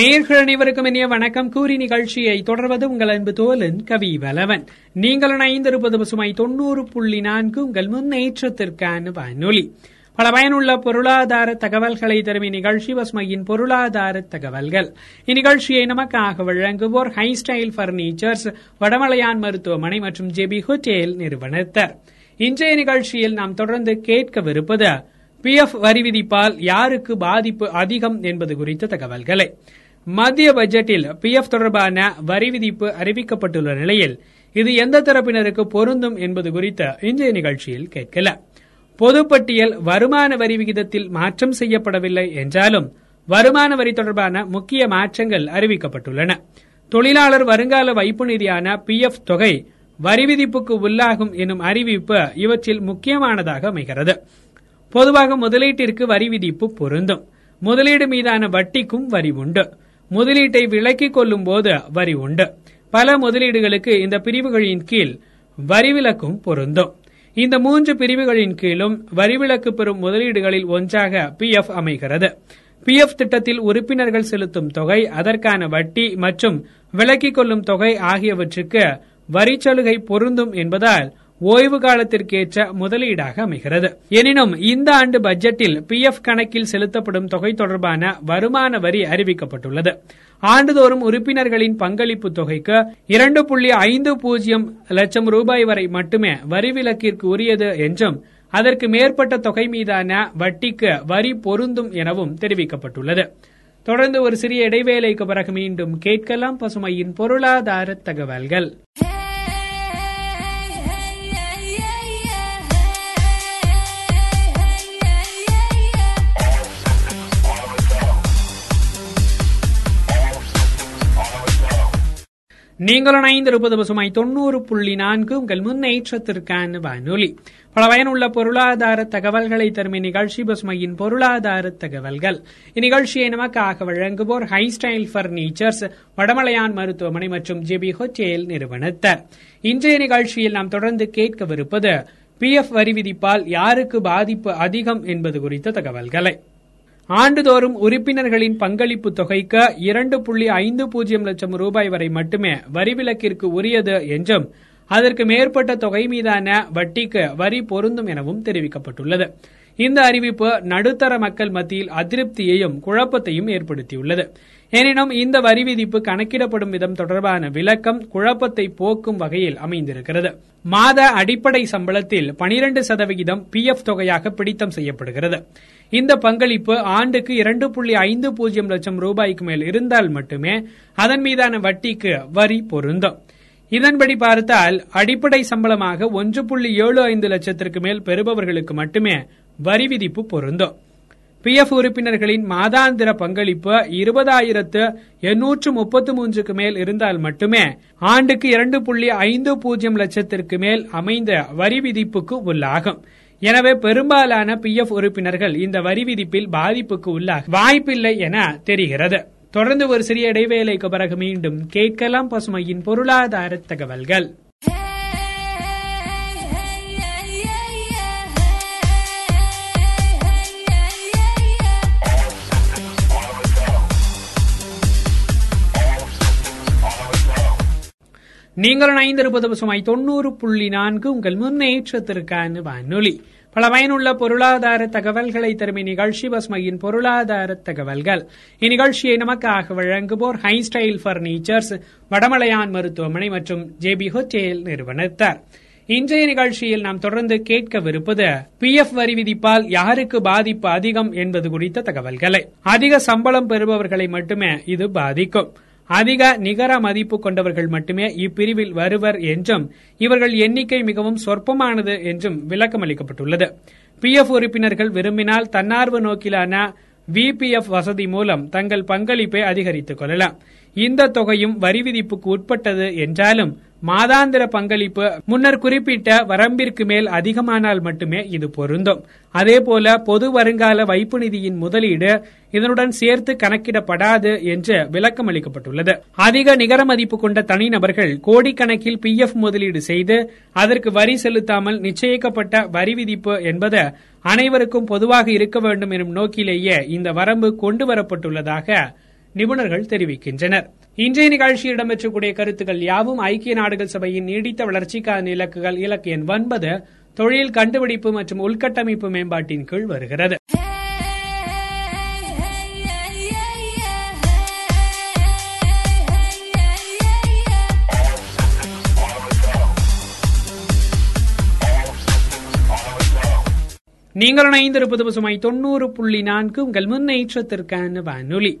நேர்கள் அனைவருக்கும் இனிய வணக்கம். கூறி நிகழ்ச்சியை தொடர்வது உங்கள் அன்பு தோலன் கவி வலவன். நீங்கள் இணைந்திருப்பது பசுமை தொண்ணூறு புள்ளி நான்கு உங்கள் முன்னேற்றத்திற்கான வானொலி. பல பயனுள்ள பொருளாதார தகவல்களை தரும் இந்நிகழ்ச்சி பசுமையின் பொருளாதார தகவல்கள். இந்நிகழ்ச்சியை நமக்காக வழங்குவோர் ஹை ஸ்டைல் பர்னிச்சர்ஸ் வடமலையான் மருத்துவமனை மற்றும் ஜெபி ஹோட்டேல் நிறுவனத்தர். இன்றைய நிகழ்ச்சியில் நாம் தொடர்ந்து கேட்கவிருப்பது பிஎஃப் வரி விதிப்பால் யாருக்கு பாதிப்பு அதிகம் என்பது குறித்த தகவல்களை. மத்திய பட்ஜெட்டில் பிஎஃப் தொடர்பான வரி விதிப்பு அறிவிக்கப்பட்டுள்ள நிலையில் இது எந்த தரப்பினருக்கு பொருந்தும் என்பது குறித்த இன்றைய நிகழ்ச்சியில் கேட்கல. பொதுப்பட்டியல் வருமான வரி விகிதத்தில் மாற்றம் செய்யப்படவில்லை என்றாலும் வருமான வரி தொடர்பான முக்கிய மாற்றங்கள் அறிவிக்கப்பட்டுள்ளன. தொழிலாளர் வருங்கால வைப்பு நிதியான பி எஃப் தொகை வரி விதிப்புக்கு உள்ளாகும் எனும் அறிவிப்பு இவற்றில் முக்கியமானதாக அமைகிறது. பொதுவாக முதலீட்டிற்கு வரி விதிப்பு பொருந்தும். முதலீடு மீதான வட்டிக்கும் வரி உண்டு. முதலீட்டை விலக்கிக் கொள்ளும் போது வரி உண்டு. பல முதலீடுகளுக்கு இந்த பிரிவுகளின் கீழ் வரிவிலக்கும் பொருந்தும். இந்த மூன்று பிரிவுகளின் கீழும் வரிவிலக்கு பெறும் முதலீடுகளில் ஒன்றாக பிஎஃப் அமைகிறது. பிஎஃப் திட்டத்தில் உறுப்பினர்கள் செலுத்தும் தொகை அதற்கான வட்டி மற்றும் விலக்கிக் கொள்ளும் தொகை ஆகியவற்றுக்கு வரிச்சலுகை பொருந்தும் என்பதால் ஓய்வு காலத்திற்கேற்ற முதலீடாக அமைகிறது. எனினும் இந்த ஆண்டு பட்ஜெட்டில் பிஎஃப் கணக்கில் செலுத்தப்படும் தொகை தொடர்பான வருமான வரி அறிவிக்கப்பட்டுள்ளது. ஆண்டுதோறும் உறுப்பினர்களின் பங்களிப்பு தொகைக்கு இரண்டு புள்ளி ஐந்து பூஜ்ஜியம் லட்சம் ரூபாய் வரை மட்டுமே வரி விலக்கிற்கு உரியது என்றும் அதற்கு மேற்பட்ட தொகை மீதான வட்டிக்கு வரி பொருந்தும் எனவும் தெரிவிக்கப்பட்டுள்ளது. தொடர்ந்து ஒரு சிறிய இடைவேளைக்கு பிறகு மீண்டும் கேட்கலாம் பசுமையின் பொருளாதார தகவல்கள். நீங்கள் இணைந்திருப்பது பசுமை தொண்ணூறு புள்ளி நான்கு. உங்கள் முன்னேற்றத்திற்கான வானொலி. பல பயனுள்ள பொருளாதார தகவல்களை தரும் இந்நிகழ்ச்சி பசுமையின் பொருளாதார தகவல்கள். இந்நிகழ்ச்சியை நமக்காக வழங்குவோர் ஹை ஸ்டைல் பர்னிச்சர்ஸ் வடமலையான் மருத்துவமனை மற்றும் ஜெபி ஹோட்டேல் நிறுவனத்தர் இன்றைய நிகழ்ச்சியில் நாம் தொடர்ந்து கேட்கவிருப்பது பிஎஃப் வரி விதிப்பால் யாருக்கு பாதிப்பு அதிகம் என்பது குறித்த தகவல்களை. ஆண்டுதோறும் உறுப்பினர்களின் பங்களிப்பு தொகைக்கு இரண்டு புள்ளி ஐந்து பூஜ்ஜியம் லட்சம் ரூபாய் வரை மட்டுமே வரிவிலக்கிற்கு உரியது என்றும் அதற்கு மேற்பட்ட தொகை மீதான வட்டிக்கு வரி பொருந்தும் எனவும் தெரிவிக்கப்பட்டுள்ளது. இந்த அறிவிப்பு நடுத்தர மக்கள் மத்தியில் அதிருப்தியையும் குழப்பத்தையும் ஏற்படுத்தியுள்ளது. எனினும் இந்த வரி விதிப்பு கணக்கிடப்படும் விதம் தொடர்பான விளக்கம் குழப்பத்தை போக்கும் வகையில் அமைந்திருக்கிறது. மாத அடிப்படை சம்பளத்தில் பனிரண்டு சதவிகிதம் பிஎஃப் தொகையாக பிடித்தம் செய்யப்படுகிறது. இந்த பங்களிப்பு ஆண்டுக்கு இரண்டு புள்ளி ஐந்து பூஜ்ஜியம் லட்சம் ரூபாய்க்கு மேல் இருந்தால் மட்டுமே அதன் மீதான வட்டிக்கு வரி பொருந்தும். இதன்படி பார்த்தால் அடிப்படை சம்பளமாக ஒன்று புள்ளி ஏழு ஐந்து லட்சத்திற்கு மேல் பெறுபவர்களுக்கு மட்டுமே வரி விதிப்பு பொருந்தும். பிஎஃப் உறுப்பினர்களின் மாதாந்திர பங்களிப்பு இருபதாயிரத்து எண்ணூற்று முப்பத்து மூன்றுக்கு மேல் இருந்தால் மட்டுமே ஆண்டுக்கு இரண்டு புள்ளி ஐந்து பூஜ்ஜியம் லட்சத்திற்கு மேல் அமைந்த வரி விதிப்புக்கு உள்ளாகும். எனவே பெரும்பாலான பிஎஃப் உறுப்பினர்கள் இந்த வரி விதிப்பில் பாதிப்புக்கு உள்ளாக வாய்ப்பில்லை என தெரிகிறது. தொடர்ந்து ஒரு சிறிய இடைவேளைக்கு பிறகு மீண்டும் கேட்கலாம் பசுமையின் பொருளாதார தகவல்கள். நீங்கள் இணைந்திருப்பது பசுமை தொண்ணூறு புள்ளி நான்கு உங்கள் முன்னேற்றத்திற்கான வானொலி. பல பயனுள்ள பொருளாதார தகவல்களை தரும் இந்நிகழ்ச்சி பசுமையின் பொருளாதார தகவல்கள். இந்நிகழ்ச்சியை நமக்காக வழங்குவோர் ஹை ஸ்டைல் பர்னிச்சர்ஸ் வடமலையான் மருத்துவமனை மற்றும் ஜேபி ஹோட்டேல் நிறுவனத்தார். இன்றைய நிகழ்ச்சியில் நாம் தொடர்ந்து கேட்கவிருப்பது பி எஃப் வரி விதிப்பால் யாருக்கு பாதிப்பு அதிகம் என்பது குறித்த தகவல்களை. அதிக சம்பளம் பெறுபவர்களை மட்டுமே இது பாதிக்கும். அதிக நிகர மதிப்பு கொண்டவர்கள் மட்டுமே இப்பிரிவில் வருவர் என்றும் இவர்கள் எண்ணிக்கை மிகவும் சொற்பமானது என்றும் விளக்கம் அளிக்கப்பட்டுள்ளது பிஎஃப் உறுப்பினர்கள் விரும்பினால் தன்னார்வ நோக்கிலான விபிஎஃப் வசதி மூலம் தங்கள் பங்களிப்பை அதிகரித்துக் கொள்ளலாம். இந்த தொகையும் வரி விதிப்புக்கு உட்பட்டது என்றாலும் மாதாந்திர பங்களிப்பு முன்னர் குறிப்பிட்ட வரம்பிற்கு மேல் அதிகமானால் மட்டுமே இது பொருந்தும். அதேபோல பொது வருங்கால வைப்பு நிதியின் முதலீடு இதனுடன் சேர்த்து கணக்கிடப்படாது என்று விளக்கம் அளிக்கப்பட்டுள்ளது. அதிக நிகர மதிப்பு கொண்ட தனிநபர்கள் கோடிக்கணக்கில் பி எஃப் முதலீடு செய்து அதற்கு வரி செலுத்தாமல் நிச்சயிக்கப்பட்ட வரி விதிப்பு என்பது அனைவருக்கும் பொதுவாக இருக்க வேண்டும் எனும் நோக்கிலேயே இந்த வரம்பு கொண்டு வரப்பட்டுள்ளதாக நிபுணர்கள் தெரிவிக்கின்றனர். இன்றைய நிகழ்ச்சியில் இடம்பெற்றக்கூடிய கருத்துக்கள் யாவும் ஐக்கிய நாடுகள் சபையின் நீடித்த வளர்ச்சிக்கான இலக்குகள் இலக்கு எண் ஒன்பது தொழில் கண்டுபிடிப்பு மற்றும் உள்கட்டமைப்பு மேம்பாட்டின் கீழ் வருகிறது. நீங்கள் இணைந்திருப்பது பசுமை தொண்ணூறு புள்ளி நான்கு உங்கள் முன்னேற்றத்திற்கான வானொலி.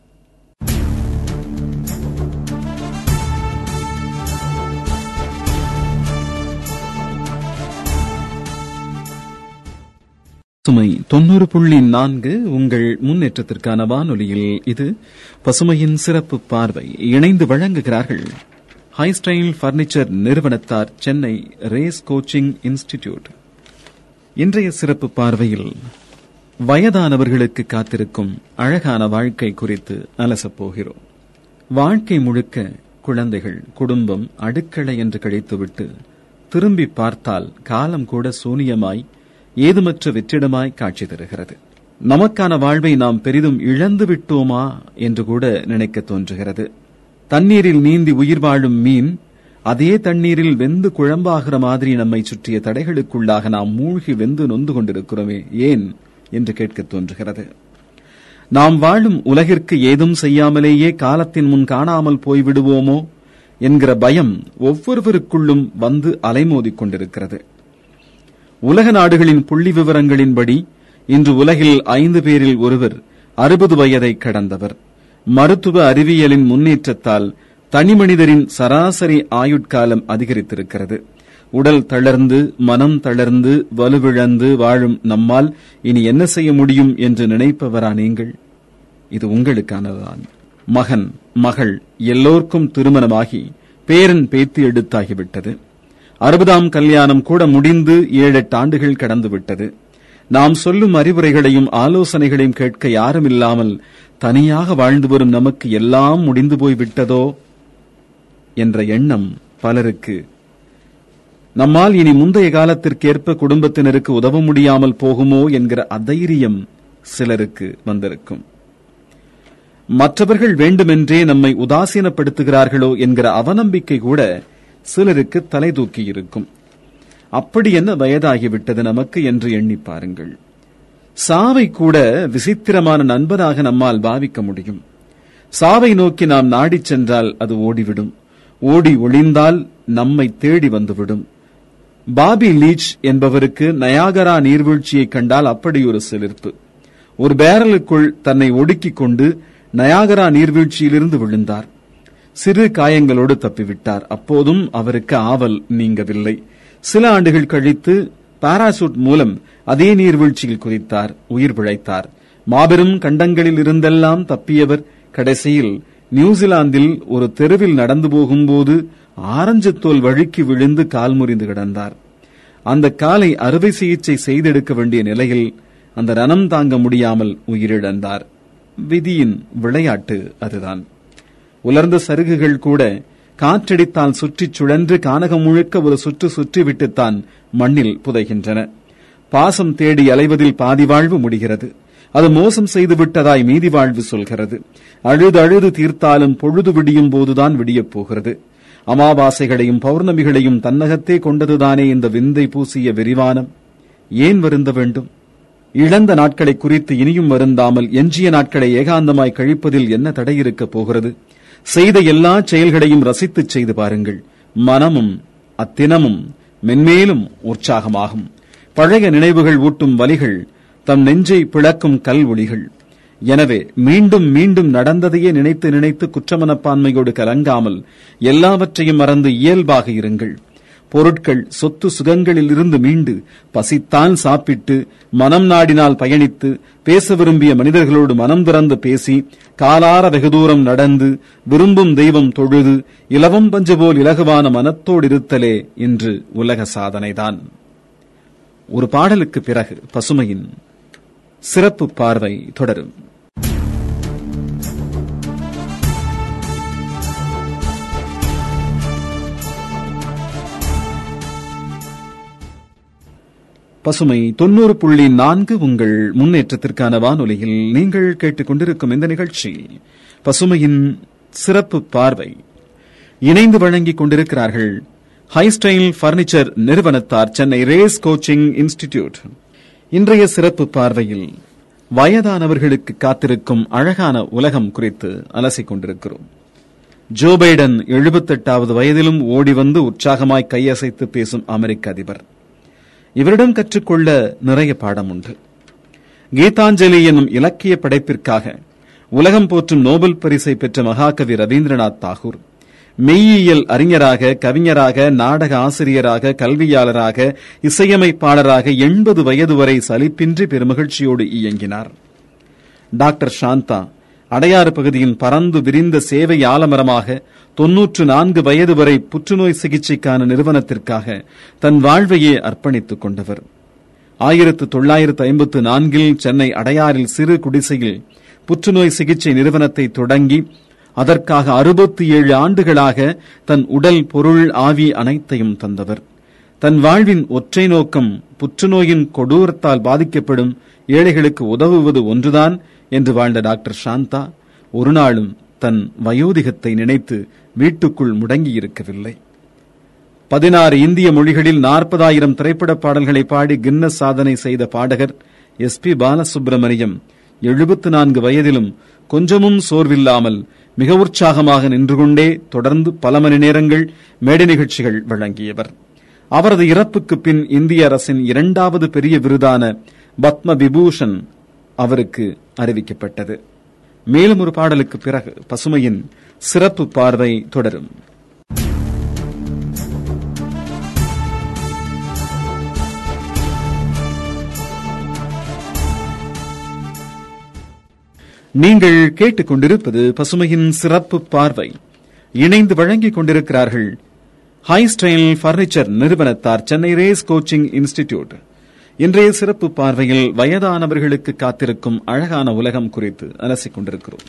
சுமை தொண்ணூறு புள்ளி நான்கு உங்கள் முன்னேற்றத்திற்கான வானொலியில் இது பசுமையின் சிறப்பு பார்வை. இணைந்து வழங்குகிறார்கள் ஹைஸ்டைல் பர்னிச்சர் நிறுவனத்தார் சென்னை ரேஸ் கோச்சிங் இன்ஸ்டிடியூட் இன்றைய சிறப்பு பார்வையில் வயதானவர்களுக்கு காத்திருக்கும் அழகான வாழ்க்கை குறித்து அலசப் போகிறோம் வாழ்க்கை முழுக்க குழந்தைகள் குடும்பம் அடுக்களை என்று கழித்துவிட்டு திரும்பி பார்த்தால் காலம் கூட சூனியமாய் ஏதுமற்ற வெற்றிடமாய் காட்சி தருகிறது. நமக்கான வாழ்வை நாம் பெரிதும் இழந்து விட்டோமா என்று கூட நினைக்க தோன்றுகிறது. தண்ணீரில் நீந்தி உயிர் வாழும் மீன் அதே தண்ணீரில் வெந்து குழம்பாகிற மாதிரி நம்மை சுற்றிய தடைகளுக்குள்ளாக நாம் மூழ்கி வெந்து நொந்து கொண்டிருக்கிறோமே ஏன் என்று கேட்க தோன்றுகிறது. நாம் வாழும் உலகிற்கு ஏதும் செய்யாமலேயே காலத்தின் முன் காணாமல் போய்விடுவோமோ என்கிற பயம் ஒவ்வொருவருக்குள்ளும் வந்து அலைமோதிக் கொண்டிருக்கிறது. உலக நாடுகளின் புள்ளி விவரங்களின்படி இன்று உலகில் ஐந்து பேரில் ஒருவர் அறுபது வயதை கடந்தவர். மருத்துவ அறிவியலின் முன்னேற்றத்தால் தனிமனிதரின் சராசரி ஆயுட்காலம் அதிகரித்திருக்கிறது. உடல் தளர்ந்து மனம் தளர்ந்து வலுவிழந்து வாழும் நம்மால் இனி என்ன செய்ய முடியும் என்று நினைப்பவரா நீங்கள்? இது உங்களுக்கானதான் மகன் மகள் எல்லோருக்கும் திருமணமாகி பேரன் பேத்தி எடுத்தாகிவிட்டது. அறுபதாம் கல்யாணம் கூட முடிந்து ஏழெட்டு ஆண்டுகள் கடந்துவிட்டது. நாம் சொல்லும் அறிவுரைகளையும் ஆலோசனைகளையும் கேட்க யாரும் இல்லாமல் தனியாக வாழ்ந்து வரும் நமக்கு எல்லாம் முடிந்து போய்விட்டதோ என்ற எண்ணம் பலருக்கு. நம்மால் இனி முந்தைய காலத்திற்கேற்ப குடும்பத்தினருக்கு உதவ முடியாமல் போகுமோ என்கிற அதைரியம் சிலருக்கு வந்திருக்கும். மற்றவர்கள் வேண்டுமென்றே நம்மை உதாசீனப்படுத்துகிறார்களோ என்கிற அவநம்பிக்கை கூட சிலருக்கு தலை தூக்கி இருக்கும். அப்படி என்ன வயதாகிவிட்டது நமக்கு என்று எண்ணி பாருங்கள். சாவை கூட விசித்திரமான நண்பனாக நம்மால் பாவிக்க முடியும். சாவை நோக்கி நாம் நாடிச் சென்றால் அது ஓடிவிடும். ஓடி ஒளிந்தால் நம்மை தேடி வந்துவிடும். பாபி லீச் என்பவருக்கு நயாகரா நீர்வீழ்ச்சியை கண்டால் அப்படி ஒரு சிலிர்ப்பு ஒரு பேரலுக்குள் தன்னை ஒடுக்கிக் கொண்டு நயாகரா நீர்வீழ்ச்சியிலிருந்து விழுந்தார். சிறு காயங்களோடு தப்பிவிட்டார். அப்போதும் அவருக்கு ஆவல் நீங்கவில்லை. சில ஆண்டுகள் கழித்து பாராசூட் மூலம் அதே நீர்வீழ்ச்சியில் குதித்தார் உயிர் பிழைத்தார். மாபெரும் கண்டங்களில் இருந்தெல்லாம் தப்பியவர் கடைசியில் நியூசிலாந்தில் ஒரு தெருவில் நடந்து போகும்போது ஆரஞ்சு தோல் வழுக்கி விழுந்து கால் முறிந்து கிடந்தார். அந்த காலை அறுவை சிகிச்சை செய்தெடுக்க வேண்டிய நிலையில் அந்த ரணம் தாங்க முடியாமல் உயிரிழந்தார். விதியின் விளையாட்டு அதுதான். உலர்ந்த சருகுகள் கூட காற்றடித்தால் சுற்றிச் சுழன்று கானகம் முழுக்க ஒரு சுற்று சுற்றிவிட்டுத்தான் மண்ணில் புதைகின்றன. பாசம் தேடி அலைவதில் பாதி வாழ்வு முடிகிறது. அது மோசம் செய்து விட்டதாய் மீதி வாழ்வு சொல்கிறது. அழுது அழுது தீர்த்தாலும் பொழுது விடியும் போதுதான் விடியப் போகிறது. அமாவாசைகளையும் பௌர்ணமிகளையும் தன்னகத்தே கொண்டதுதானே இந்த விந்தை பூசிய விரிவானம்? ஏன் வருந்த வேண்டும்? இழந்த நாட்களை குறித்து இனியும் வருந்தாமல் எஞ்சிய நாட்களை ஏகாந்தமாய் கழிப்பதில் என்ன தடை இருக்கப் போகிறது? செய்த எல்லா செயல்களையும் ரசித்துச் செய்து பாருங்கள். மனமும் அத்தினமும் மென்மேலும் உற்சாகமாகும். பழைய நினைவுகள் ஊட்டும் வலிகள் தம் நெஞ்சை பிளக்கும் கல் ஒளிகள் எனவே மீண்டும் மீண்டும் நடந்ததையே நினைத்து நினைத்து குற்றமனப்பான்மையோடு கலங்காமல் எல்லாவற்றையும் மறந்து இயல்பாக இருங்கள். பொருட்கள் சொத்து சுகங்களிலிருந்து மீண்டு பசித்தான் சாப்பிட்டு மனம் நாடினால் பயணித்து பேச விரும்பிய மனிதர்களோடு மனம் திறந்து பேசி காலார வெகு தூரம் நடந்து விரும்பும் தெய்வம் தொழுது இலவம் பஞ்சு போல் இலகுவான மனத்தோடு இருத்தலே இன்று உலக சாதனைதான். ஒரு பாடலுக்கு பிறகு பசுமையின் சிறப்பு பார்வை தொடரும். பசுமை தொண்ணூறு புள்ளி நான்கு உங்கள் முன்னேற்றத்திற்கான வானொலியில் நீங்கள் கேட்டுக் கொண்டிருக்கும் இந்த நிகழ்ச்சி பசுமையின் சிறப்பு பார்வை. இணைந்து வழங்கிக் கொண்டிருக்கிறார்கள் ஹைஸ்டைல் பர்னிச்சர் நிறுவனத்தார் சென்னை ரேஸ் கோச்சிங் இன்ஸ்டிடியூட் இன்றைய சிறப்பு பார்வையில் வயதானவர்களுக்கு காத்திருக்கும் அழகான உலகம் குறித்து அலசிக் கொண்டிருக்கிறோம். ஜோ பைடன் எழுபத்தெட்டாவது வயதிலும் ஓடி வந்து உற்சாகமாய் கையசைத்து பேசும் அமெரிக்க அதிபர். இவரிடம் கற்றுக்கொள்ள நிறைய பாடம் உண்டு. கீதாஞ்சலி என்னும் இலக்கிய படைப்பிற்காக உலகம் போற்றும் நோபல் பரிசை பெற்ற மகாகவி ரவீந்திரநாத் தாகூர் மெய்யியல் அறிஞராக கவிஞராக நாடக ஆசிரியராக கல்வியாளராக இசையமைப்பாளராக எண்பது வயது வரை சலிப்பின்றி பெருமகிழ்ச்சியோடு இயங்கினார். டாக்டர் சாந்தா அடையாறு பகுதியின் பறந்து விரிந்த சேவை ஆலமரமாக தொன்னூற்று நான்கு வயது வரை புற்றுநோய் சிகிச்சைக்கான நிறுவனத்திற்காக தன் வாழ்வையே அர்ப்பணித்துக் கொண்டவர். ஆயிரத்து தொள்ளாயிரத்து ஐம்பத்து நான்கில் சென்னை அடையாறில் சிறு குடிசையில் புற்றுநோய் சிகிச்சை நிறுவனத்தை தொடங்கி அதற்காக அறுபத்தி ஏழு ஆண்டுகளாக தன் உடல் பொருள் ஆவி அனைத்தையும் தந்தவர். தன் வாழ்வின் ஒற்றை நோக்கம் புற்றுநோயின் கொடூரத்தால் பாதிக்கப்படும் ஏழைகளுக்கு உதவுவது ஒன்றுதான் என்று வாழ்ந்த டாக்டர் சாந்தா ஒரு நாளும் தன் வயோதிகத்தை நினைத்து வீட்டுக்குள் முடங்கியிருக்கவில்லை. பதினாறு இந்திய மொழிகளில் நாற்பதாயிரம் திரைப்பட பாடல்களை பாடி கின்னஸ் சாதனை செய்த பாடகர் எஸ் பி பாலசுப்ரமணியம் எழுபத்து நான்கு வயதிலும் கொஞ்சமும் சோர்வில்லாமல் மிக உற்சாகமாக நின்று கொண்டே தொடர்ந்து பல மணி நேரங்கள் மேடை நிகழ்ச்சிகள் வழங்கியவர். அவரது இறப்புக்கு பின் இந்திய அரசின் இரண்டாவது பெரிய விருதான பத்ம விபூஷன் அவருக்கு அறிவிக்கப்பட்டது. மேலும் ஒரு பாடலுக்கு பிறகு பசுமையின் சிறப்பு பார்வை தொடரும். நீங்கள் கேட்டுக்கொண்டிருப்பது பசுமையின் சிறப்பு பார்வை. இணைந்து வழங்கிக் கொண்டிருக்கிறார்கள் ஹை ஸ்டைல் பர்னிச்சர் நிறுவனத்தார் சென்னை ரேஸ் கோச்சிங் இன்ஸ்டிடியூட். இன்றைய சிறப்பு பார்வையில் வயதானவர்களுக்கு காத்திருக்கும் அழகான உலகம் குறித்து அலசிக் கொண்டிருக்கிறோம்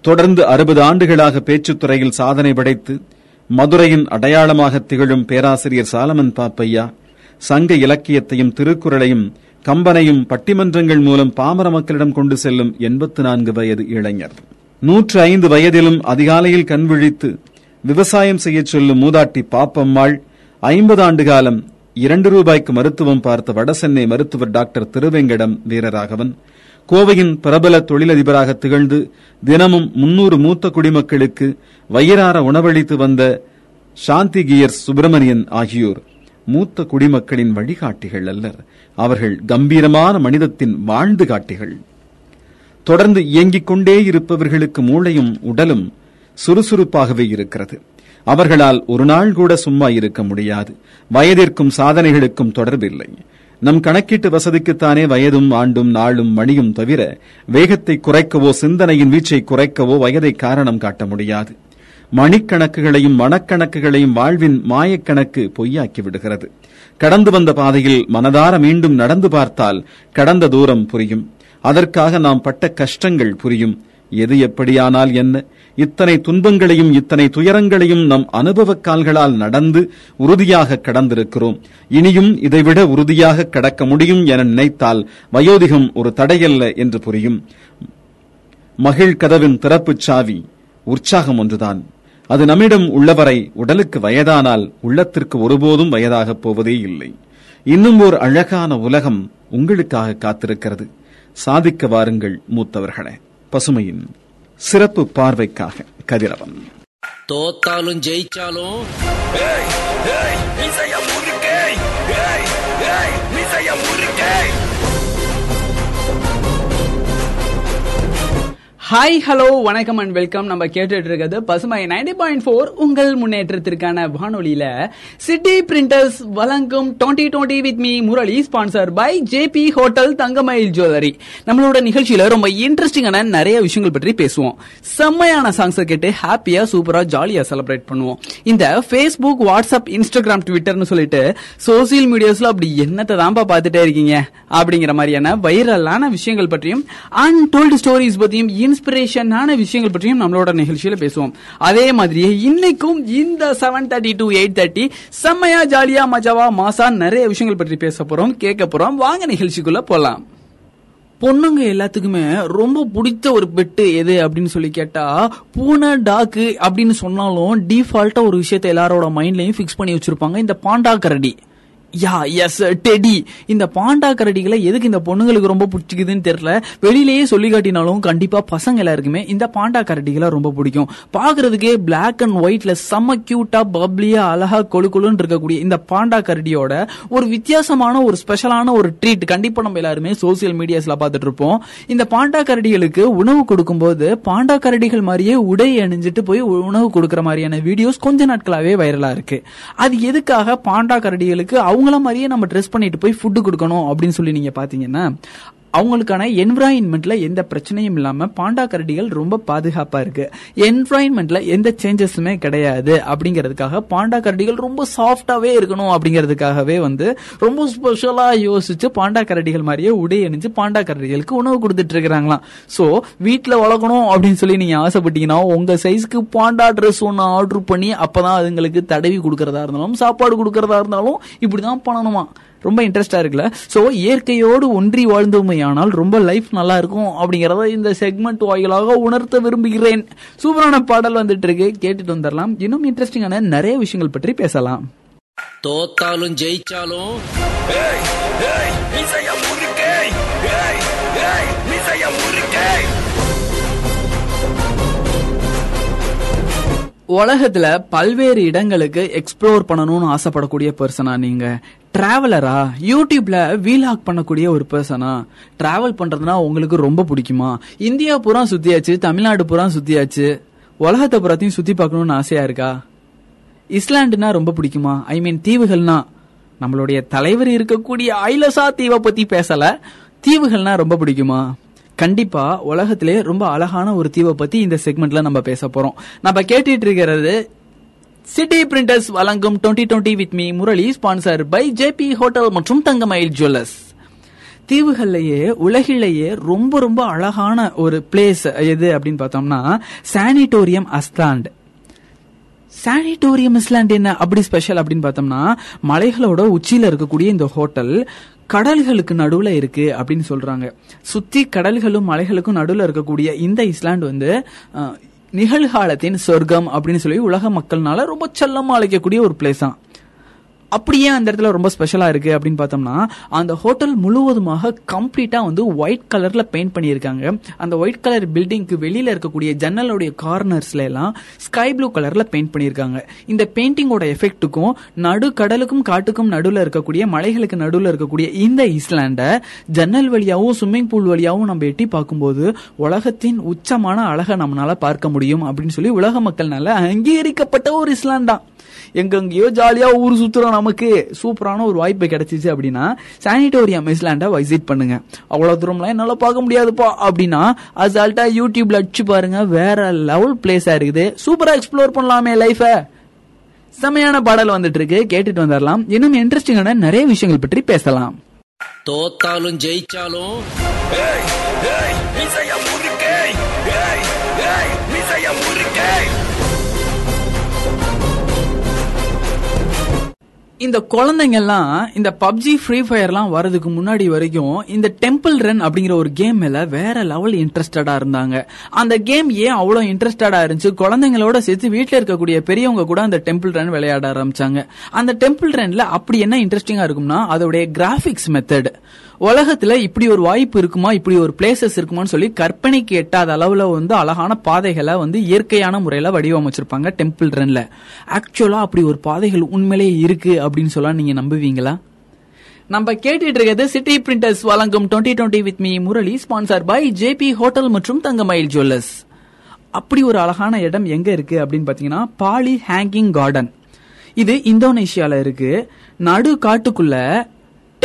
தொடர்ந்து அறுபது ஆண்டுகளாக பேச்சுத்துறையில் சாதனை படைத்து மதுரையின் அடையாளமாக திகழும் பேராசிரியர் சாலமன் பாப்பையா சங்க இலக்கியத்தையும் திருக்குறளையும் கம்பனையும் பட்டிமன்றங்கள் மூலம் பாமர மக்களிடம் கொண்டு செல்லும் எண்பத்து நான்கு வயது இளைஞர். நூற்று ஐந்து வயதிலும் அதிகாலையில் கண் விழித்து விவசாயம் செய்யச் சொல்லும் மூதாட்டி பாப்பம்மாள் ஐம்பது ஆண்டு காலம் இரண்டு ரூபாய்க்கு மருத்துவம் பார்த்த வடசென்னை மருத்துவர் டாக்டர் திருவேங்கடம் வீரராகவன். கோவையின் பிரபல தொழிலதிபராக திகழ்ந்து தினமும் முன்னூறு மூத்த குடிமக்களுக்கு வயிறார உணவளித்து வந்த சாந்தி கியர் சுப்பிரமணியன் ஆகியோர் மூத்த குடிமக்களின் வழிகாட்டிகள் அல்லர். அவர்கள் கம்பீரமான மனிதத்தின் வாழ்ந்து காட்டிகள். தொடர்ந்து இயங்கிக் கொண்டே இருப்பவர்களுக்கு மூளையும் உடலும் சுறுசுறுப்பாகவே இருக்கிறது. அவர்களால் ஒரு நாள் கூட சும்மா இருக்க முடியாது. வயதிற்கும் சாதனைகளுக்கும் தொடர்பில்லை. நம் கணக்கீட்டு வசதிக்குத்தானே வயதும் ஆண்டும் நாளும் மணியும் தவிர வேகத்தை குறைக்கவோ சிந்தனையின் வீச்சை குறைக்கவோ வயதை காரணம் காட்ட முடியாது. மணிக்கணக்குகளையும் மனக்கணக்குகளையும் வாழ்வின் மாயக்கணக்கு பொய்யாக்கி விடுகிறது. கடந்து வந்த பாதையில் மனதார மீண்டும் நடந்து பார்த்தால் கடந்த தூரம் புரியும். அதற்காக நாம் பட்ட கஷ்டங்கள் புரியும். எது எப்படியானால் என்ன? இத்தனை துன்பங்களையும் இத்தனை துயரங்களையும் நம் அனுபவ கால்களால் நடந்து உறுதியாக கடந்திருக்கிறோம். இனியும் இதைவிட உறுதியாக கடக்க முடியும் என நினைத்தால் வயோதிகம் ஒரு தடையல்ல என்று புரியும். மகிழ் கதவின் திறப்புச் சாவி உற்சாகம் ஒன்றுதான். அது நம்மிடம் உள்ளவரை உடலுக்கு வயதானால் உள்ளத்திற்கு ஒருபோதும் வயதாகப் போவதே இல்லை. இன்னும் ஒரு அழகான உலகம் உங்களுக்காக காத்திருக்கிறது. சாதிக்க வாருங்கள் மூத்தவர்களே. பசுமையின் சிறப்பு பார்வைக்காக கதிரவன். தோத்தாலும் ஜெயிச்சாலும் ஹாய் ஹலோ வணக்கம் அண்ட் வெல்கம் நம்ம கேட்டுட்டு இருக்கிறது பசுமை நைன்டி பாயிண்ட் ஃபோர் உங்கள் முன்னேற்றத்திற்கான வானொலியில. சிட்டி பிரிண்டர்ஸ் வழங்கும் twenty twenty with me Murali sponsor by JP hotel Thangamayil jewellery நம்மளோட நிகழ்ச்சியில ரொம்ப இன்ட்ரெஸ்டிங்கான நிறைய விஷயங்கள் பற்றி பேசுவோம். செம்மையான சாங்ஸ் கேட்டு ஹாப்பியா சூப்பரா ஜாலியா செலிப்ரேட் பண்ணுவோம். இந்த ஃபேஸ்புக் வாட்ஸ்அப் இன்ஸ்டாகிராம் ட்விட்டர்னு சொல்லிட்டு சோசியல் மீடியாஸ்ல அப்படி என்னத்தை தான்ப்பா பார்த்துட்டே இருக்கீங்க? அப்படிங்கிற மாதிரியான வைரலான விஷயங்கள் பற்றியும் அன்டோல்டு ஸ்டோரிஸ் பத்தியும் இன்ஸ்பிரேஷனான விஷயங்கள் பற்றியும் நம்மளோட நிகழ்ச்சியில பேசுவோம். அதே மாதிரியே இன்னைக்கும் இந்த seven thirty to eight thirty செம்மையா ஜாலியா மஜாவா மாசா நிறைய விஷயங்கள் பற்றி பேச போறோம் கேட்க போறோம். வாங்க நிகழ்ச்சிக்குள்ள போலாம். பொண்ணுங்க எல்லாத்துக்குமே ரொம்ப பிடித்த ஒரு பெட்டு எது அப்படின்னு சொல்லி கேட்டா பூனை டாக்கு அப்படின்னு சொன்னாலும் டிஃபால்ட்டா ஒரு விஷயத்த எல்லாரோட மைண்ட்லயும் ஃபிக்ஸ் பண்ணி வச்சிருப்பாங்க. இந்த பாண்டா கரடி. யா எஸ் டெடி இந்த பாண்டா கரடிகளை எதுக்கு இந்த பொண்ணுங்களுக்கு ரொம்ப பிடிச்சிக்குதுன்னு தெரியல. வெளியிலேயே சொல்லி காட்டினாலும் கண்டிப்பா பசங்க எல்லாருக்குமே இந்த பாண்டா கரடிகளை ரொம்ப பிடிக்கும். பாக்குறதுக்கே பிளாக் அண்ட் ஒயிட்ல செம்ம கியூட்டா பப்ளியா அழகா கொழு கொழுன்னு இருக்கக்கூடிய இந்த பாண்டா கரடியோட ஒரு வித்தியாசமான ஒரு ஸ்பெஷலான ஒரு ட்ரீட் கண்டிப்பா நம்ம எல்லாருமே சோசியல் மீடியாஸ்ல பார்த்துட்டு இருப்போம். இந்த பாண்டா கரடிகளுக்கு உணவு கொடுக்கும்போது பாண்டா கரடிகள் மாதிரியே உடை அணிஞ்சிட்டு போய் உணவு கொடுக்கற மாதிரியான வீடியோஸ் கொஞ்ச நாட்களாவே வைரலா இருக்கு. அது எதுக்காக பாண்டா கரடிகளுக்கு அவங்க அவங்கள மாதிரியே நம்ம ட்ரெஸ் பண்ணிட்டு போய் ஃபுட்டு கொடுக்கணும் அப்படின்னு சொல்லி நீங்க பாத்தீங்கன்னா அவங்களுக்கான என்விரான்மெண்ட்ல எந்த பிரச்சனையும் இல்லாம பாண்டா கரடிகள் ரொம்ப பாதுகாப்பா இருக்கு. என்விரான்மெண்ட்ல எந்த சேஞ்சஸுமே கிடையாது அப்படிங்கிறதுக்காக பாண்டா கரடிகள் ரொம்ப சாஃப்டாவே இருக்கணும் அப்படிங்கிறதுக்காகவே வந்து ரொம்ப ஸ்பெஷலா யோசிச்சு பாண்டா கரடிகள் மாதிரியே உடை அணிஞ்சு பாண்டா கரடிகளுக்கு உணவு கொடுத்துட்டு இருக்கிறாங்களாம். சோ வீட்டுல வளர்க்கணும் அப்படின்னு சொல்லி நீங்க ஆசைப்பட்டீங்கன்னா உங்க சைஸ்க்கு பாண்டா ட்ரெஸ் ஒன்னு ஆர்டர் பண்ணி அப்பதான் அதுங்களுக்கு தடவி கொடுக்கறதா இருந்தாலும் சாப்பாடு கொடுக்கறதா இருந்தாலும் இப்படிதான் பண்ணணுமா? ரொம்ப இன்ட்ரெஸ்டா இருக்குல்ல சோ இயற்கையோடு ஒன்றி வாழ்ந்தோமையானால் ரொம்ப லைஃப் நல்லா இருக்கும் அப்படிங்கறத இந்த செக்மெண்ட் வாயிலாக உணர்த்த விரும்புகிறேன். சூப்பரான பாடல் வந்துட்டு இருக்கு கேட்டுட்டு வந்துடலாம் இன்னும் இன்ட்ரெஸ்டிங்கான நிறைய விஷயங்கள் பற்றி பேசலாம். தோத்தாலும் ஜெயிச்சாலும் உலகத்துல பல்வேறு இடங்களுக்கு எக்ஸ்ப்ளோர் பண்ணணும்னு ஆசைப்படக்கூடிய பர்சனா நீங்க. டிராவலரா யூடியூப்ல வீலாக் பண்ணக்கூடிய ஒரு பர்சனா டிராவல் பண்றதுனா உங்களுக்கு ரொம்ப பிடிக்குமா? இந்தியா பூரா சுத்தியாச்சு தமிழ்நாடு பூரா சுத்தியாச்சு. உலகத்தை புறத்தையும் சுத்தி பார்க்கணும்னு ஆசையா இருக்கா? இஸ்லாண்டுனா ரொம்ப பிடிக்குமா? ஐ மீன் தீவுகள்னா நம்மளுடைய தலைவர் இருக்கக்கூடிய ஐலசா தீவை பத்தி பேசல தீவுகள்னா ரொம்ப பிடிக்குமா? கண்டிப்பா உலகத்திலே ரொம்ப அழகான ஒரு தீவை பத்தி இந்த செக்மெண்ட்ல நம்ம பேச போறோம். நம்ம கேட்டுட்டு இருக்கிறது சிட்டி பிரிண்டர்ஸ் வழங்கும் twenty twenty with me Murali sponsor by JP hotel மற்றும் தங்கமயில் ஜுவல்லர்ஸ் தீவுகள்லயே உலகிலேயே ரொம்ப ரொம்ப அழகான ஒரு பிளேஸ் எது அப்படின்னு பார்த்தோம்னா சானிட்டோரியம் அஸ்லாண்ட் சானிட்டோரியம் இஸ்லாண்ட் என்ன? அப்படி ஸ்பெஷல் அப்படின்னு பார்த்தோம்னா மலைகளோட உச்சியில இருக்கக்கூடிய இந்த ஹோட்டல் கடல்களுக்கு நடுவுல இருக்கு அப்படின்னு சொல்றாங்க. சுத்தி கடல்களும் மலைகளுக்கும் நடுவுல இருக்கக்கூடிய இந்த இஸ்லாண்ட் வந்து நிகழ்காலத்தின் சொர்க்கம் அப்படின்னு சொல்லி உலக மக்கள்னால ரொம்ப செல்லமா அழைக்கக்கூடிய ஒரு பிளேஸ் தான் அப்படியே அந்த இடத்துல ரொம்ப ஸ்பெஷலா இருக்கு அப்படின்னு பார்த்தோம்னா அந்த ஹோட்டல் முழுவதுமாக கம்ப்ளீட்டா வந்து ஒயிட் கலர்ல பெயிண்ட் பண்ணியிருக்காங்க. அந்த ஒயிட் கலர் பில்டிங்க்கு வெளியில இருக்கக்கூடிய ஜன்னலுடைய கார்னர்ஸ்ல எல்லாம் ஸ்கை ப்ளூ கலர்ல பெயிண்ட் பண்ணியிருக்காங்க. இந்த பெயிண்டிங்கோட எஃபெக்ட்டுக்கும் நடு கடலுக்கும் காட்டுக்கும் நடுவில் இருக்கக்கூடிய மலைகளுக்கு நடுவில் இருக்கக்கூடிய இந்த இஸ்லாண்டை ஜன்னல் வழியாகவும் ஸ்விம்மிங் பூல் வழியாகவும் நம்ம எட்டி பார்க்கும்போது உலகத்தின் உச்சமான அழகை நம்மளால பார்க்க முடியும் அப்படின்னு சொல்லி உலக மக்கள்னால அங்கீகரிக்கப்பட்ட ஒரு இஸ்லாண்ட் தான் எங்கெங்கயோ ஜாலியா ஊர் சுத்துறோம் நமக்கு சூப்பரான ஒரு வாய்ப்பு கிடைச்சிச்சு அப்படின்னா சானிட்டோரியம் ஐஸ்லாண்டை விசிட் பண்ணுங்க. அவ்வளவு தூரம்லாம் என்னால பார்க்க முடியாதுப்பா. அப்படின்னா அசால்ட்டா யூடியூப்ல அடிச்சு பாருங்க. வேற லெவல் பிளேஸா இருக்குது. சூப்பரா எக்ஸ்ப்ளோர் பண்ணலாமே லைஃப செமையான பாடல் வந்துட்டு இருக்கு கேட்டுட்டு வந்துடலாம் இன்னும் இன்ட்ரெஸ்டிங்கான நிறைய விஷயங்கள் பற்றி பேசலாம். தோத்தாலும் ஜெயிச்சாலும் இந்த குழந்தைங்க எல்லாம் இந்த பப்ஜி ஃப்ரீ ஃபயர்லாம் வரதுக்கு முன்னாடி வரைக்கும் இந்த டெம்பிள் ரன் அப்படிங்கிற ஒரு கேம் மேல வேற லெவல் இன்ட்ரெஸ்டடா இருந்தாங்க. அந்த கேம் ஏன் அவ்வளவு இன்ட்ரெஸ்டடா இருந்துச்சு? குழந்தைங்களோட சேர்த்து வீட்டில் இருக்கக்கூடிய பெரியவங்க கூட அந்த டெம்பிள் ரன் விளையாட ஆரம்பிச்சாங்க. அந்த டெம்பிள் ரன்ல அப்படி என்ன இன்ட்ரெஸ்டிங்கா இருக்கும்னா அதோடைய கிராஃபிக்ஸ் மெத்தட் உலகத்துல இப்படி ஒரு வாய்ப்பு இருக்குமா இப்படி ஒரு பிளேசஸ் இருக்குமான்னு சொல்லி கற்பனைக்கு எட்டாத அளவுல வந்து அழகான பாதைகளை வந்து இயற்கையான முறையில வடிவமைச்சிருப்பாங்க டெம்பிள் ரன்ல ஆக்சுவலா அப்படி ஒரு பாதைகள் உண்மையிலேயே இருக்கு அப்படின்னு சொல்ல நீங்க நம்புவீங்களா? நம்ம கேட்டுட்டு இருக்கிறது சிட்டி பிரிண்டர்ஸ் வழங்கும் twenty twenty with me Murali sponsor by JP hotel மற்றும் தங்கமயில் ஜுவல்லர்ஸ் அப்படி ஒரு அழகான இடம் எங்க இருக்கு அப்படின்னு பாத்தீங்கன்னா பாலி ஹேங்கிங் கார்டன் இது இந்தோனேஷியால இருக்கு. நடு காட்டுக்குள்ள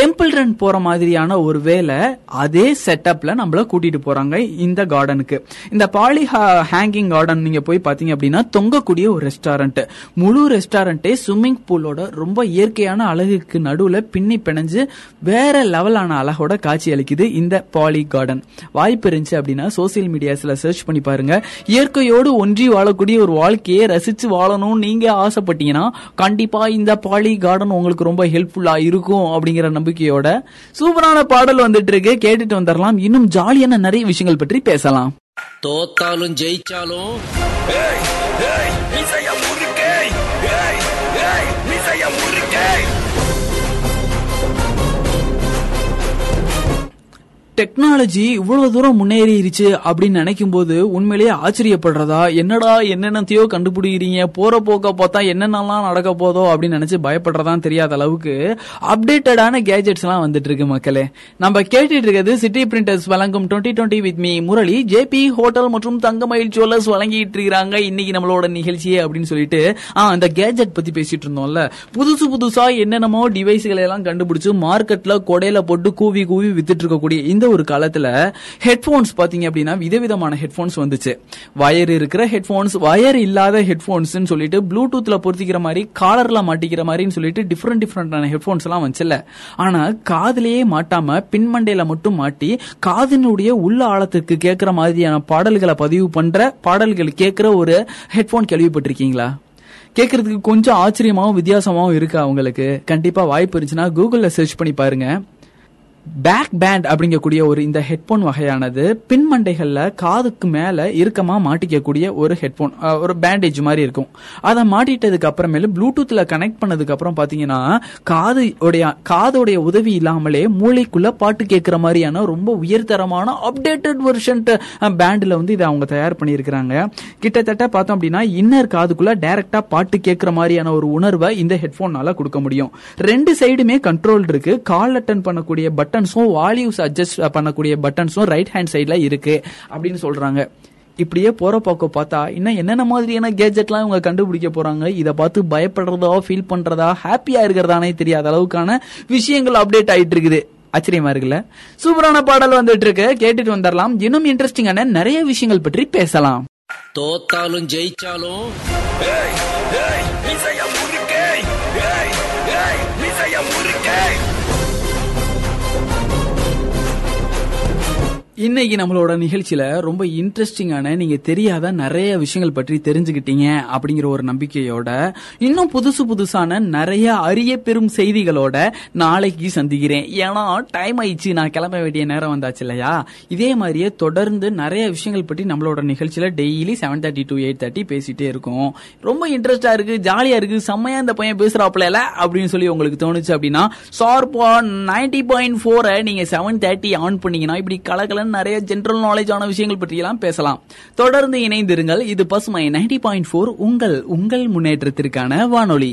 டெம்பிள் ரன் போற மாதிரியான ஒரு வேலை அதே செட்டப்ல நம்மள கூட்டிட்டு போறாங்க இந்த கார்டனுக்கு இந்த பாலி ஹேங்கிங் கார்டன் நீங்க போய் பாத்தீங்க அப்படின்னா தொங்கக்கூடிய ஒரு ரெஸ்டாரண்ட் முழு ரெஸ்டாரண்டே ஸ்விம்மிங் பூலோட ரொம்ப இயற்கையான அழகுக்கு நடுவுல பின்னி பிணைஞ்சு வேற லெவலான அழகோட காட்சி அளிக்குது இந்த பாலி கார்டன் வாய்ப்பு இருந்துச்சு அப்படின்னா சோசியல் மீடியாஸ்ல சர்ச் பண்ணி பாருங்க. இயற்கையோடு ஒன்றி வாழக்கூடிய ஒரு வாழ்க்கையை ரசிச்சு வாழணும் நீங்க ஆசைப்பட்டீங்கன்னா கண்டிப்பா இந்த பாலி கார்டன் உங்களுக்கு ரொம்ப ஹெல்ப்ஃபுல்லா இருக்கும் அப்படிங்கிற நம்பிக்கையோட சூப்பரான பாடல் வந்துட்டு இருக்கு கேட்டுட்டு வந்துடலாம் இன்னும் ஜாலியான நிறைய விஷயங்கள் பற்றி பேசலாம். தோத்தாலும் ஜெயிச்சாலும் டெக்னாலஜி இவ்வளவு தூரம் முன்னேறிடுச்சு அப்படின்னு நினைக்கும் போது உண்மையிலேயே ஆச்சரியப்படுறதா? என்னடா என்னென்னத்தையோ கண்டுபிடிக்கிறீங்க போற போக்க பார்த்தா என்னென்னலாம் நடக்க போதோ அப்படின்னு நினைச்சு பயப்படுறதான் தெரியாத அளவுக்கு அப்டேட்டடான கேஜெட்ஸ் எல்லாம் வந்துட்டு இருக்கு மக்களே. நம்ம கேட்டுட்டு இருக்கிறது சிட்டி பிரிண்டர்ஸ் வழங்கும் twenty twenty with me Murali. JP hotel மற்றும் தங்கமயில் ஜுவல்லர்ஸ் வழங்கிட்டு இருக்காங்க இன்னைக்கு நம்மளோட நிகழ்ச்சியே அப்படின்னு சொல்லிட்டு ஆ அந்த கேஜெட் பத்தி பேசிட்டு இருந்தோம்ல. புதுசு புதுசா என்னென்னமோ டிவைஸ்களை எல்லாம் கண்டுபிடிச்சு மார்க்கெட்ல கொடையில போட்டு கூவி கூவி வித்துட்டு இருக்கக்கூடிய இந்த ஒரு காலத்துல ஹெட்போன்ஸ் பாத்தீங்க அப்படின்னா விதவிதமான ஹெட்போன்ஸ் வந்துச்சு. வயர் இருக்கிற ஹெட்போன்ஸ் வயர் இல்லாத ஹெட்போன்ஸ் சொல்லிட்டு ப்ளூடூத்ல பொருத்திக்கிற மாதிரி காலர்ல மாட்டிக்கிற மாதிரின்னு சொல்லிட்டு டிஃப்ரெண்ட் டிஃப்ரெண்டான ஹெட்போன்ஸ் எல்லாம் வந்துச்சுல ஆனா காதுலயே மாட்டாம பின்மண்டையில மட்டும் மாட்டி காதினுடைய உள்ள ஆழத்துக்கு கேட்கிற மாதிரியான பாடல்களை பதிவு பண்ற பாடல்கள் கேட்கிற ஒரு ஹெட்போன் கேள்விப்பட்டிருக்கீங்களா? கேட்கறதுக்கு கொஞ்சம் ஆச்சரியமாவும் வித்தியாசமாவும் இருக்கு அவங்களுக்கு கண்டிப்பா வாய்ப்பு இருந்துச்சுன்னா கூகுள்ல சர்ச் பண்ணி பாருங்க. பேக் பேண்ட் அப்படிங்கக்கூடிய ஒரு இந்த ஹெட்போன் வகையானது பின்மண்டைகள்ல காதுக்கு மேல இறுக்கமா மாட்டிக்கக்கூடிய ஒரு ஹெட்போன் ஒரு பேண்டேஜ் மாதிரி இருக்கும். அதை மாட்டிட்டதுக்கு அப்புறமேலு ப்ளூடூத்ல கனெக்ட் பண்ணதுக்கு அப்புறம் பாத்தீங்கன்னா காது உடைய காதோடைய உதவி இல்லாமலே மூளைக்குள்ள பாட்டு கேட்கிற மாதிரியான ரொம்ப உயர்தரமான அப்டேட்டட் வெர்ஷன் பேண்ட்ல வந்து இதை அவங்க தயார் பண்ணியிருக்கிறாங்க. கிட்டத்தட்ட பார்த்தோம் அப்படின்னா இன்னர் காதுக்குள்ள டைரக்டா பாட்டு கேட்கிற மாதிரியான ஒரு உணர்வை இந்த ஹெட்போனால கொடுக்க முடியும். ரெண்டு சைடுமே கண்ட்ரோல் இருக்கு. கால் அட்டன் பண்ணக்கூடிய பட்டன்ஸும் வால்யூஸ் அட்ஜஸ்ட் பண்ணக்கூடிய பட்டன்ஸும் ரைட் ஹேண்ட் சைட்ல இருக்கு அப்படின்னு சொல்றாங்க. இப்படியே போற போக்க பார்த்தா இன்னும் என்னென்ன மாதிரியான கேஜெட்லாம் இவங்க கண்டுபிடிக்க போறாங்க? இதை பார்த்து பயப்படுறதா ஃபீல் பண்றதா ஹாப்பியா இருக்கிறதானே தெரியாத அளவுக்கான விஷயங்கள் அப்டேட் ஆயிட்டு இருக்குது. ஆச்சரியமா இருக்குல்ல? சூப்பரான பாடல் வந்துட்டு இருக்கு. கேட்டுட்டு வந்துடலாம் இன்னும் இன்ட்ரெஸ்டிங்கான நிறைய விஷயங்கள் பற்றி பேசலாம். தோத்தாலும் ஜெயிச்சாலும் இன்னைக்கு நம்மளோட நிகழ்ச்சியில ரொம்ப இன்ட்ரெஸ்டிங்கான நீங்க தெரியாத நிறைய விஷயங்கள் பற்றி தெரிஞ்சுக்கிட்டீங்க அப்படிங்கிற ஒரு நம்பிக்கையோட இன்னும் புதுசு புதுசான நிறைய அரிய பெரும் செய்திகளோட நாளைக்கு சந்திக்கிறேன். ஏன்னா டைம் ஆயிடுச்சு. நான் கிளம்ப வேண்டிய நேரம் வந்தாச்சு இல்லையா? இதே மாதிரியே தொடர்ந்து நிறைய விஷயங்கள் பற்றி நம்மளோட நிகழ்ச்சியில daily seven thirty to eight thirty பேசிட்டே இருக்கும். ரொம்ப இன்ட்ரெஸ்டா இருக்கு ஜாலியா இருக்கு. செம்மையா இந்த பையன் பேசுறாப்ல அப்படின்னு சொல்லி உங்களுக்கு தோணுச்சு அப்படின்னா சார் நைன்டி பாயிண்ட் ஃபோரை நீங்க செவன் தேர்ட்டி ஆன் பண்ணீங்கன்னா இப்படி கலக்கலன்னு நிறைய ஜென்ரல் நாலேஜான விஷயங்கள் பற்றியெல்லாம் பேசலாம். தொடர்ந்து இணைந்திருங்கள். இது பசுமை நைன்டி பாயிண்ட் ஃபோர் உங்கள் உங்கள் முன்னேற்றத்திற்கான வானொலி.